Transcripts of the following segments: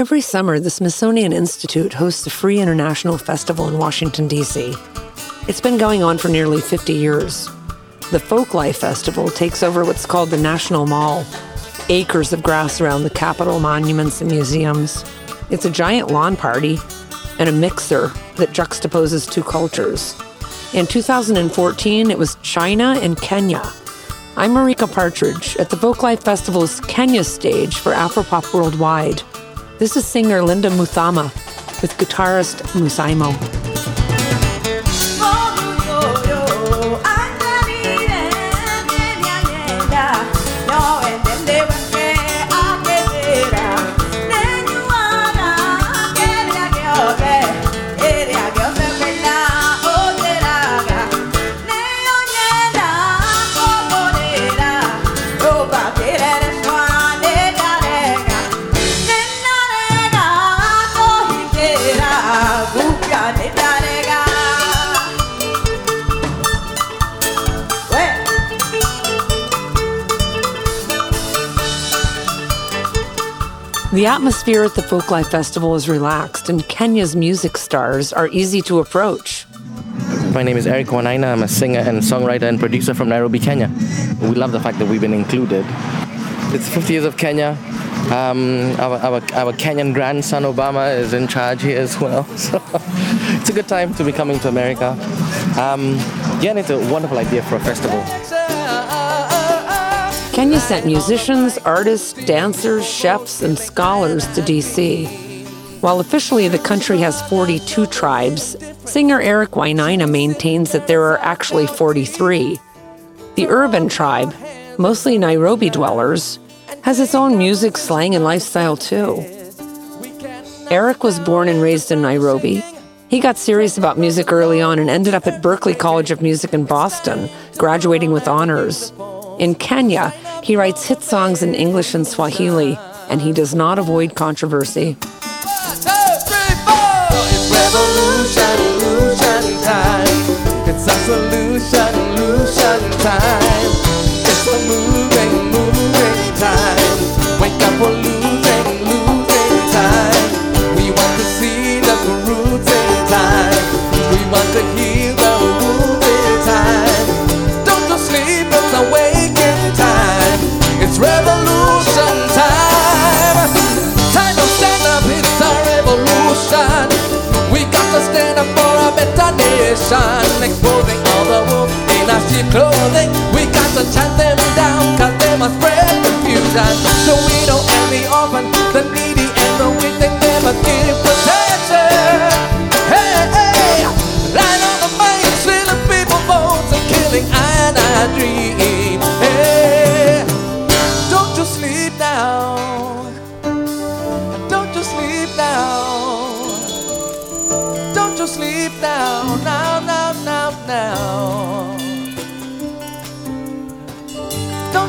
Every summer, the Smithsonian Institute hosts a free international festival in Washington, D.C. It's been going on for nearly 50 years. The Folklife Festival takes over what's called the National Mall, acres of grass around the Capitol monuments and museums. It's a giant lawn party and a mixer that juxtaposes two cultures. In 2014, it was China and Kenya. I'm Marika Partridge at the Folklife Festival's Kenya stage for Afropop Worldwide. This is singer Linda Muthama with guitarist Musaimo. The atmosphere at the Folklife Festival is relaxed, and Kenya's music stars are easy to approach. My name is Eric Wainaina. I'm a singer and songwriter and producer from Nairobi, Kenya. We love the fact that we've been included. It's 50 years of Kenya. Um, our, our, our Kenyan grandson Obama is in charge here as well. So it's a good time to be coming to America. Um, yeah, and it's a wonderful idea for a festival. Kenya sent musicians, artists, dancers, chefs, and scholars to DC. While officially the country has 42 tribes, singer Eric Wainaina maintains that there are actually 43. The urban tribe, mostly Nairobi dwellers, has its own music, slang, and lifestyle too. Eric was born and raised in Nairobi. He got serious about music early on and ended up at Berklee College of Music in Boston, graduating with honors. In Kenya, he writes hit songs in English and Swahili, and he does not avoid controversy. It's a solution, time. Nation. Exposing all the wolves in our sheep clothing. We got to chant them down, cause they must spread confusion. So we don't envy orphan, the needy and the weak, they never give protection. Hey, hey, line on the main, stealing people votes and killing and I dream.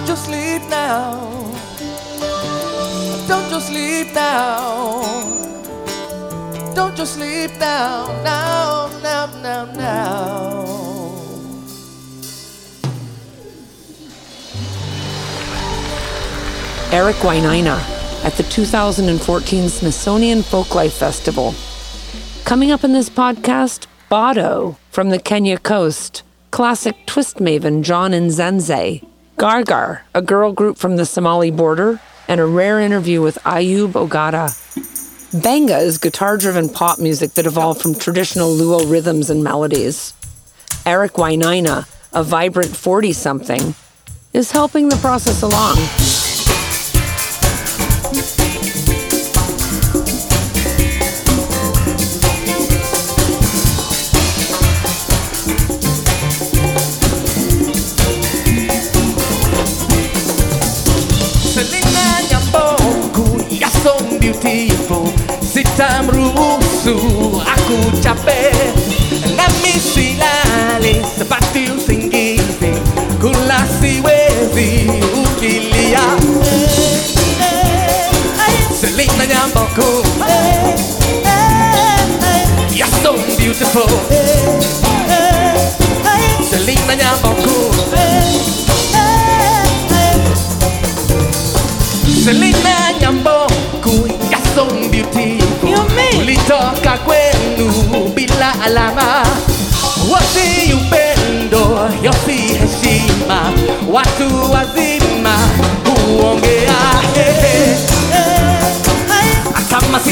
Don't you sleep now. Don't you sleep now. Don't you sleep now, now, now, now, now. Eric Wainaina at the 2014 Smithsonian Folklife Festival. Coming up in this podcast, Bado from the Kenya coast, classic twist maven John Nzenze, Gargar, a girl group from the Somali border, and a rare interview with Ayub Ogada. Benga is guitar driven pop music that evolved from traditional Luo rhythms and melodies. Eric Wainaina, a vibrant 40 something, is helping the process along. Sitamruhusu aku capek Nami silali seperti usingizi Kula siwezi ukilia. Selina nyamboku. You're so beautiful. Selina nyamboku Ulitoka kwenu bila alama, wasi upendo, yosi heshima, watu wazima huongea eh, eh, kama si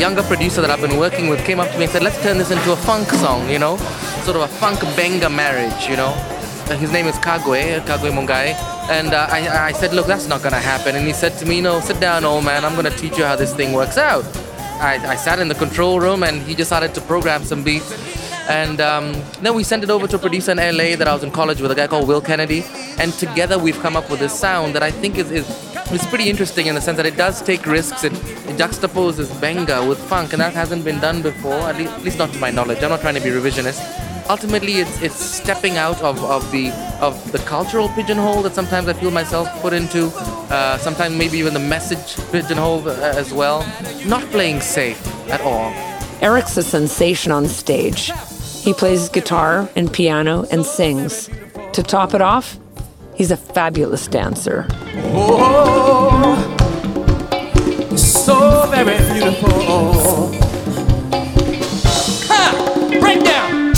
younger producer that I've been working with came up to me and said, let's turn this into a funk song, you know? Sort of a funk benga marriage, you know? Uh, His name is Kagwe, Kagwe Mungai. And uh, I, I said, look, that's not gonna happen. And he said to me, no, sit down, old man, I'm gonna teach you how this thing works out. I, I sat in the control room and he started to program some beats. And um, then we sent it over to a producer in LA that I was in college with, a guy called Will Kennedy. And together we've come up with this sound that I think is, is, is pretty interesting in the sense that it does take risks. It, it juxtaposes benga with funk, and that hasn't been done before, at least, at least not to my knowledge. I'm not trying to be revisionist. Ultimately, it's, it's stepping out of, of, the, of the cultural pigeonhole that sometimes I feel myself put into, uh, sometimes maybe even the message pigeonhole uh, as well. Not playing safe at all. Eric's a sensation on stage. He plays guitar and piano and sings. To top it off, he's a fabulous dancer. So very beautiful. Ha! Break down.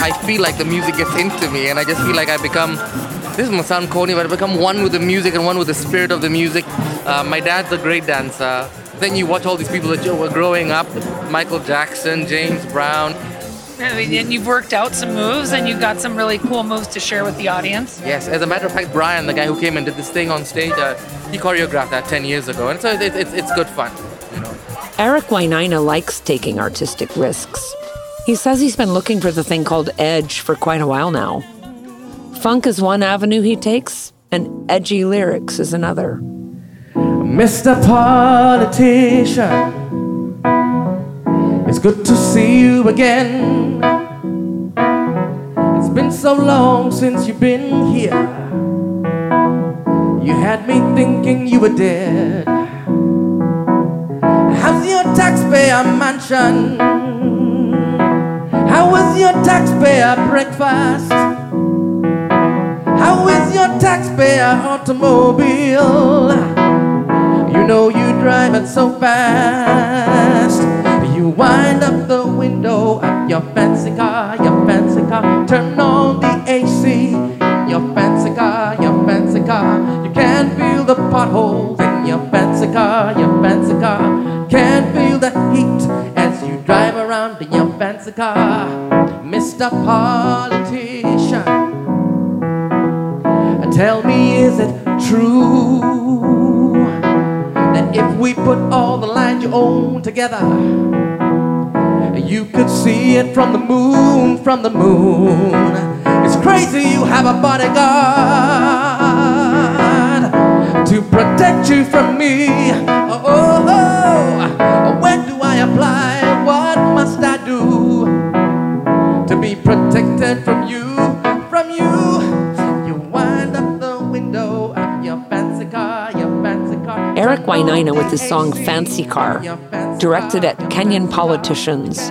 I feel like the music gets into me, and I just feel like I become. This must sound corny, but I become one with the music and one with the spirit of the music. Uh, my dad's a great dancer. Then you watch all these people that were growing up: Michael Jackson, James Brown. I mean, and you've worked out some moves and you've got some really cool moves to share with the audience. Yes, as a matter of fact, Brian, the guy who came and did this thing on stage, uh, he choreographed that 10 years ago, and so it, it's it's good fun. You know. Eric Wainaina likes taking artistic risks. He says he's been looking for the thing called edge for quite a while now. Funk is one avenue he takes, and edgy lyrics is another. Mr. Politician, it's good to see you again. It's been so long since you've been here. You had me thinking you were dead. How's your taxpayer mansion? How was your taxpayer breakfast? How is your taxpayer automobile? You know you drive it so fast. Wind up the window of your fancy car, your fancy car. Turn on the AC, your fancy car, your fancy car. You can't feel the potholes in your fancy car, your fancy car. Can't feel the heat as you drive around in your fancy car, Mr. Politician. Tell me, is it true that if we put all the land you own together, you could see it from the moon, from the moon? It's crazy you have a bodyguard to protect you from me. Oh, when do I apply? What must I do to be protected? From Eric Wainaina with his song Fancy Car, directed at Kenyan politicians.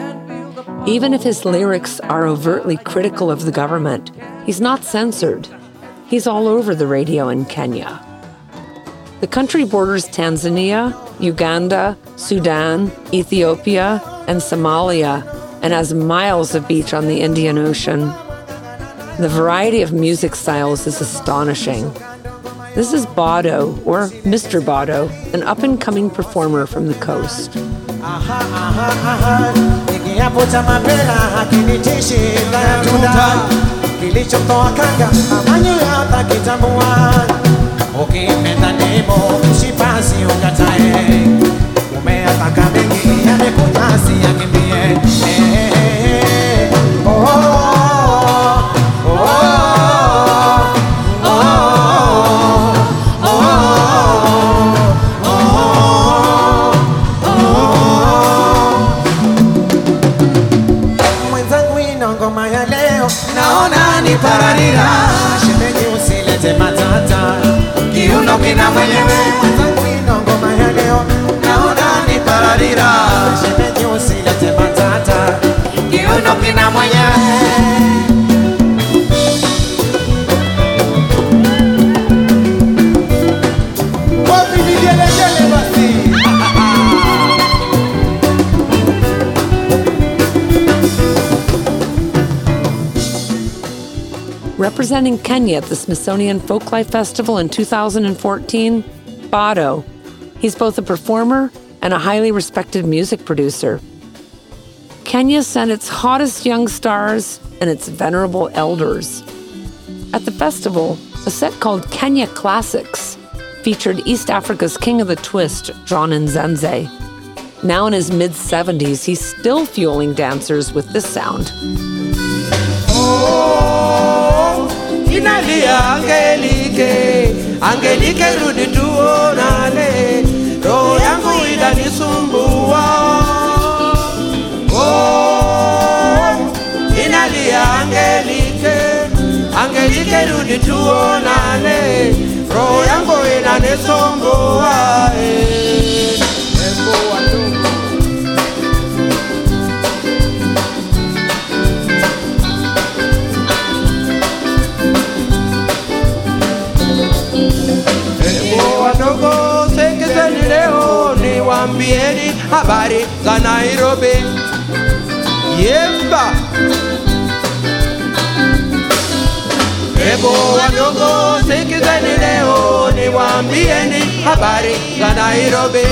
Even if his lyrics are overtly critical of the government, he's not censored. He's all over the radio in Kenya. The country borders Tanzania, Uganda, Sudan, Ethiopia, and Somalia, and has miles of beach on the Indian Ocean. The variety of music styles is astonishing. This is Bado, or Mr. Bado, an up and coming performer from the coast. Representing Kenya at the Smithsonian Folklife Festival in 2014, Bado. He's both a performer and a highly respected music producer. Kenya sent its hottest young stars and its venerable elders. At the festival, a set called Kenya Classics featured East Africa's king of the twist, John Nzenze. Now in his mid 70s, he's still fueling dancers with this sound. Oh. Inalia Angelike, Angelike rudi tuonane, roho yangu inanisumbua. Oh, inalia Angelike, Angelike rudi tuonane, roho yangu inanisumbua. eh. Niwaambieni habari za Nairobi. Yemba. Hebu wadogo sekizeni leo niwaambieni habari za Nairobi.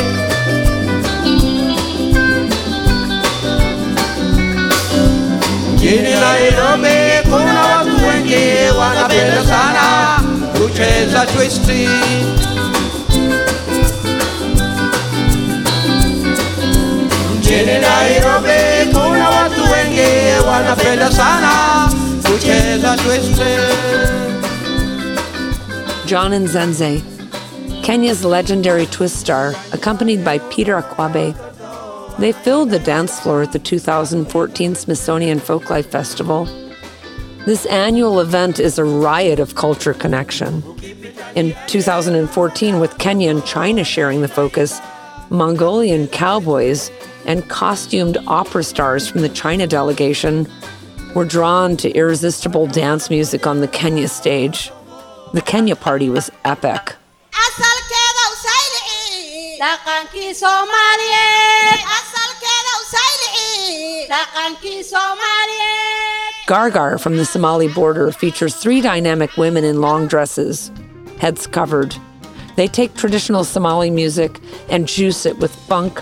Mjini Nairobi kuna watu wengi wanapenda sana kucheza twisti. Mjini Nairobi kuna watu wengi wanapenda sana kucheza. John Nzenze, Kenya's legendary twist star, accompanied by Peter Akwabe. They filled the dance floor at the 2014 Smithsonian Folklife Festival. This annual event is a riot of culture connection. In 2014, with Kenya and China sharing the focus, Mongolian cowboys and costumed opera stars from the China delegation were drawn to irresistible dance music on the Kenya stage. The Kenya party was epic. asalkeeda usaylici dhaqankii soomaaliyeed asalkeeda usaylici dhaqankii soomaaliyeed Gargar from the Somali border features three dynamic women in long dresses, heads covered. They take traditional Somali music and juice it with funk,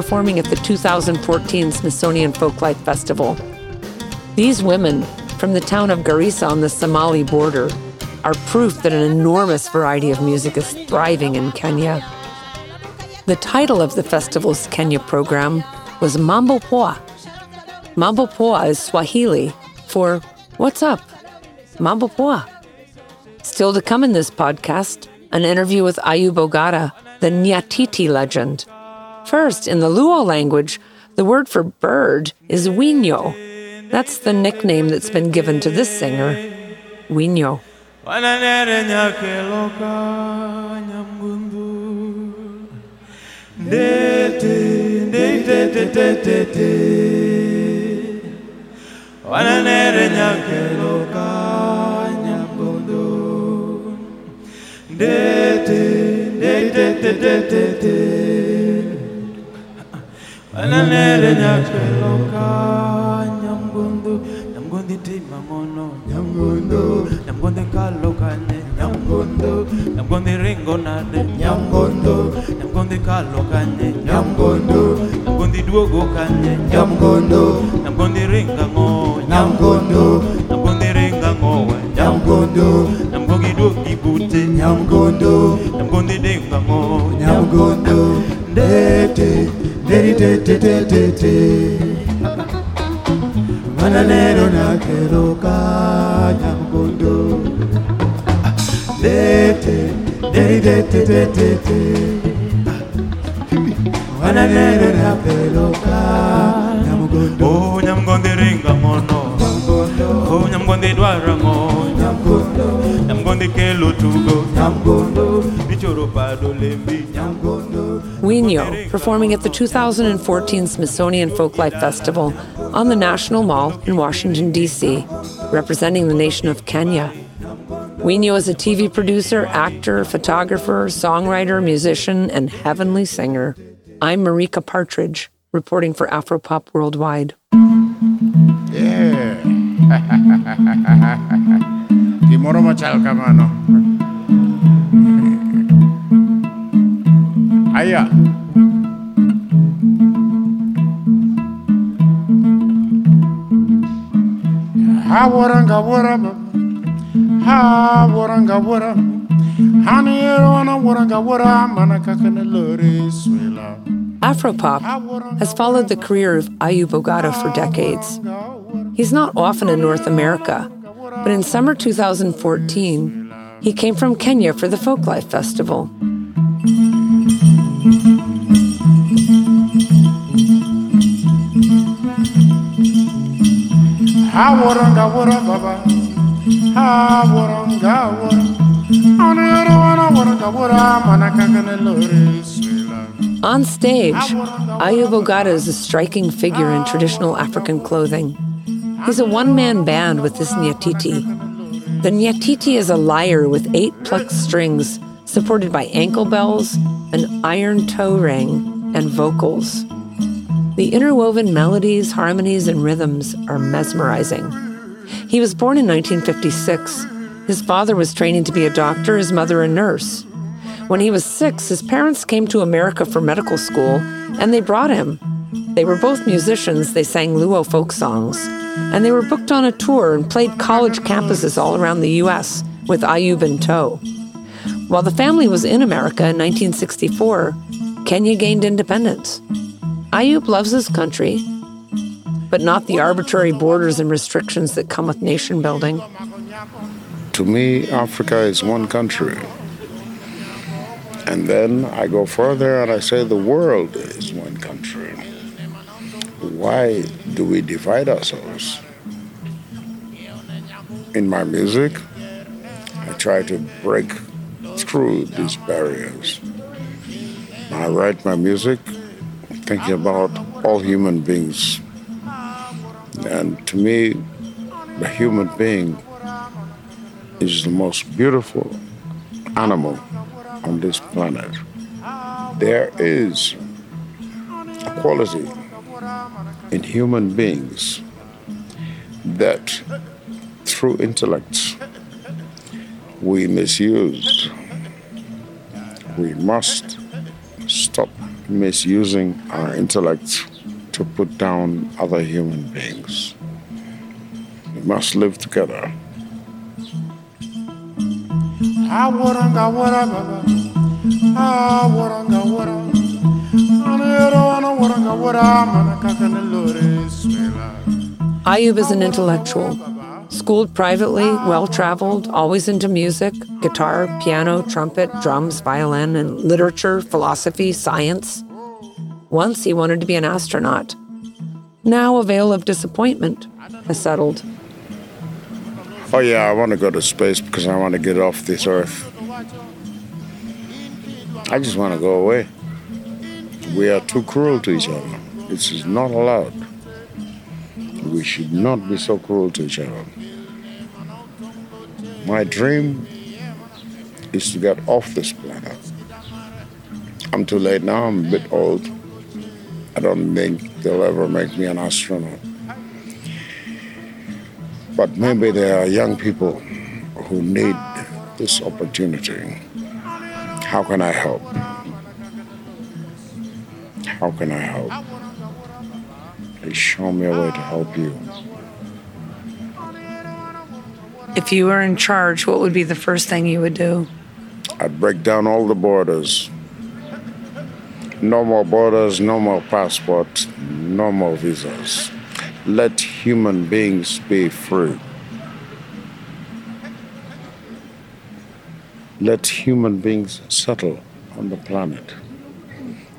performing at the 2014 Smithsonian Folklife Festival. These women, from the town of Garissa on the Somali border, are proof that an enormous variety of music is thriving in Kenya. The title of the festival's Kenya program was Mambo Poa. Mambo Poa is Swahili for What's Up? Mambo Poa. Still to come in this podcast, an interview with Ayub Ogada, the Nyatiti legend. First, in the Luo language, the word for bird is Winyo. That's the nickname that's been given to this singer, Winyo. ananere nyatweloka nyamgundu nyamgundi tima mono nyamgundu nyamgundi kalokane nyamgundu nyamgundi ringo nade nyamgundu nyamgundi kalokane nyamgundu nyamgundi duogo kanye nyamgundu nyamgundi ringa ngo nyamgundu nyamgundi ringa ngowe nyamgundu nyamgundi duogi bute nyamgundu nyamgundi dinga ngo nyamgundu ndete teri te te te te te lete teri te te te te te oh nyangondo ringa mono. Oh nyangondo dwara ngono nyangondo nyangondo kelo tugo. Nyangondo bichoro pado lembi. Nyangondo Winyo, performing at the 2014 Smithsonian Folklife Festival on the National Mall in Washington, D.C., representing the nation of Kenya. Winyo is a TV producer, actor, photographer, songwriter, musician, and heavenly singer. I'm Marika Partridge, reporting for Afropop Worldwide. Yeah. Kamano. Hawaranga warama. Hawaranga warama. Waranga warama na kakana lore swela. Afropop has followed the career of Ayub Ogada for decades. He's not often in North America, but in summer 2014, he came from Kenya for the Folklife Festival. Warama na kakana lore swela. On stage, Ayub Ogada is a striking figure in traditional African clothing. He's a one man band with his Nyatiti. The Nyatiti is a lyre with eight plucked strings supported by ankle bells, an iron toe ring, and vocals. The interwoven melodies, harmonies, and rhythms are mesmerizing. He was born in 1956. His father was training to be a doctor, his mother a nurse. When he was six, his parents came to America for medical school and they brought him. They were both musicians, they sang Luo folk songs, and they were booked on a tour and played college campuses all around the U.S. with Ayub in tow. While the family was in America in 1964, Kenya gained independence. Ayub loves his country, but not the arbitrary borders and restrictions that come with nation building. To me, Africa is one country. And then I go further and I say the world is one country. Why do we divide ourselves? In my music, I try to break through these barriers. I write my music thinking about all human beings. And to me, the human being is the most beautiful animal on this planet. There is a quality in human beings that through intellect we misuse. We must misusing our intellect to put down other human beings. We must live together. Awaranga wara baba. Awaranga wara. Anero ana waranga wara mana kakana lore swela. Ayub is an intellectual. Schooled privately, well traveled, always into music guitar, piano, trumpet, drums, violin, and literature, philosophy, science. Once he wanted to be an astronaut. Now a veil of disappointment has settled. Oh yeah, I want to go to space because I want to get off this earth. I just want to go away. We are too cruel to each other. This is not allowed. We should not be so cruel to each other. My dream is to get off this planet. I'm too late now, I'm a bit old. I don't think they'll ever make me an astronaut. But maybe there are young people who need this opportunity. How can I help? How can I help? Please show me a way to help you. If you were in charge, what would be the first thing you would do? I'd break down all the borders. No more borders, no more passports, no more visas. Let human beings be free. Let human beings settle on the planet.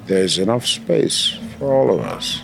There is enough space for all of us.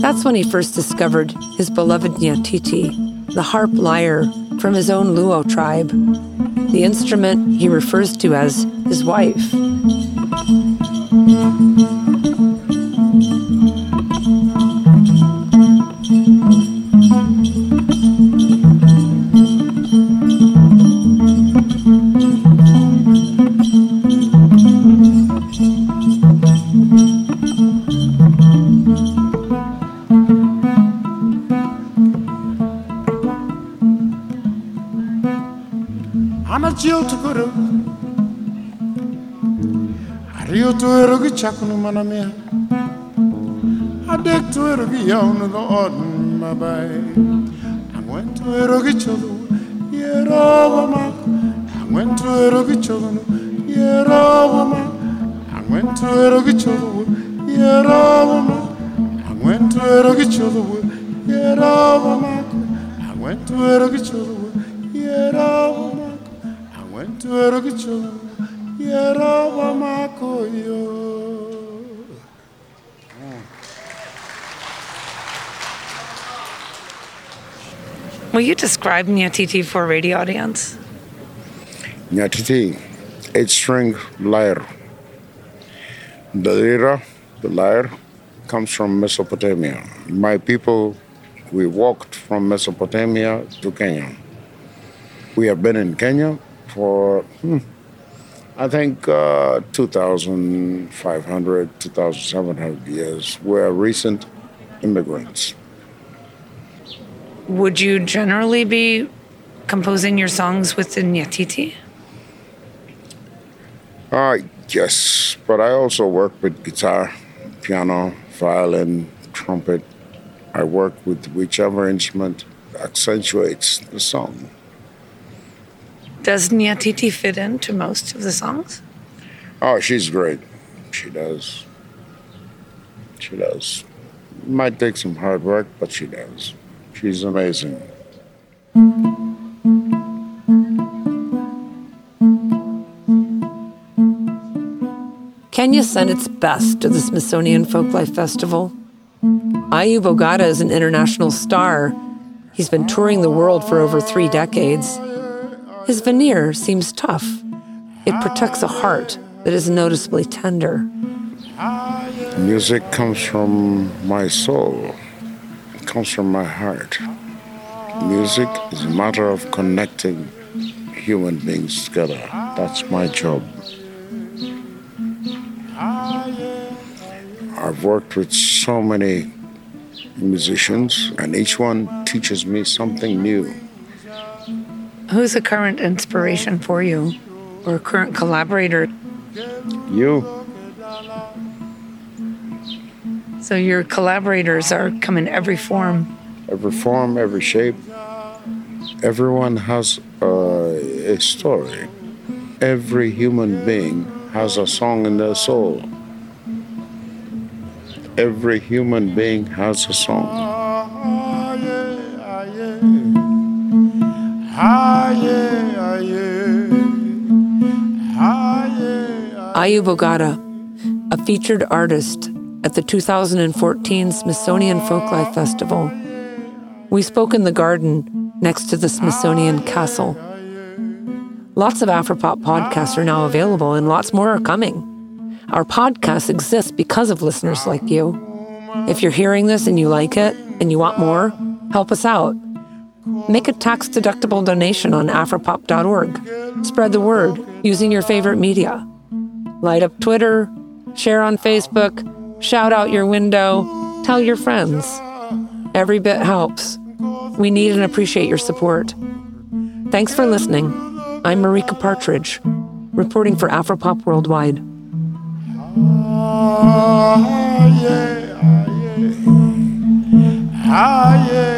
That's when he first discovered his beloved Nyatiti, the harp lyre from his own Luo tribe, the instrument he refers to as his wife. Tuwero gi chakunu mana miel Adek tuwero gi yawno dho ot mabai. Ang'wen tuwero gi chodho Yerogo mako Ang'wen tuwero gi chodhono Yerogo mako Ang'wen tuwero gi chodho Yerogo mako Ang'wen tuwero gi chodho Yerogo mako Ang'wen tuwero gi chodho Yerogo mako Ang'wen tuwero gi chodho Yerogo mako Will you describe Nyatiti for a radio audience? Nyatiti, eight string lyre. The lira, the lyre, comes from Mesopotamia. My people, we walked from Mesopotamia to Kenya. We have been in Kenya for, hmm, I think, uh, 2,500, 2,700 years. We're recent immigrants. Would you generally be composing your songs with the Nyatiti? Uh, yes, but I also work with guitar, piano, violin, trumpet. I work with whichever instrument accentuates the song. Does Nyatiti fit into most of the songs? Oh, she's great. She does. She does. Might take some hard work, but she does. She's amazing. Kenya sent its best to the Smithsonian Folklife Festival. Ayub Ogada is an international star. He's been touring the world for over three decades. His veneer seems tough. It protects a heart that is noticeably tender. Music comes from my soul, it comes from my heart. Music is a matter of connecting human beings together. That's my job. I've worked with so many musicians, and each one teaches me something new. Who's a current inspiration for you or a current collaborator? You, So your collaborators are come in every form. every form, every shape, everyone has uh, a story. Every human being has a song in their soul. every human being has a song. Ayub Ogada, a featured artist at the 2014 Smithsonian Folklife Festival. We spoke in the garden next to the Smithsonian Castle. Lots of Afropop podcasts are now available, and lots more are coming. Our podcast exists because of listeners like you. If you're hearing this and you like it and you want more, help us out. Make a tax deductible donation on afropop.org. Spread the word using your favorite media. Light up Twitter, share on Facebook, shout out your window, tell your friends. Every bit helps. We need and appreciate your support. Thanks for listening. I'm Marika Partridge, reporting for Afropop Worldwide. Un crono timruna de cospiro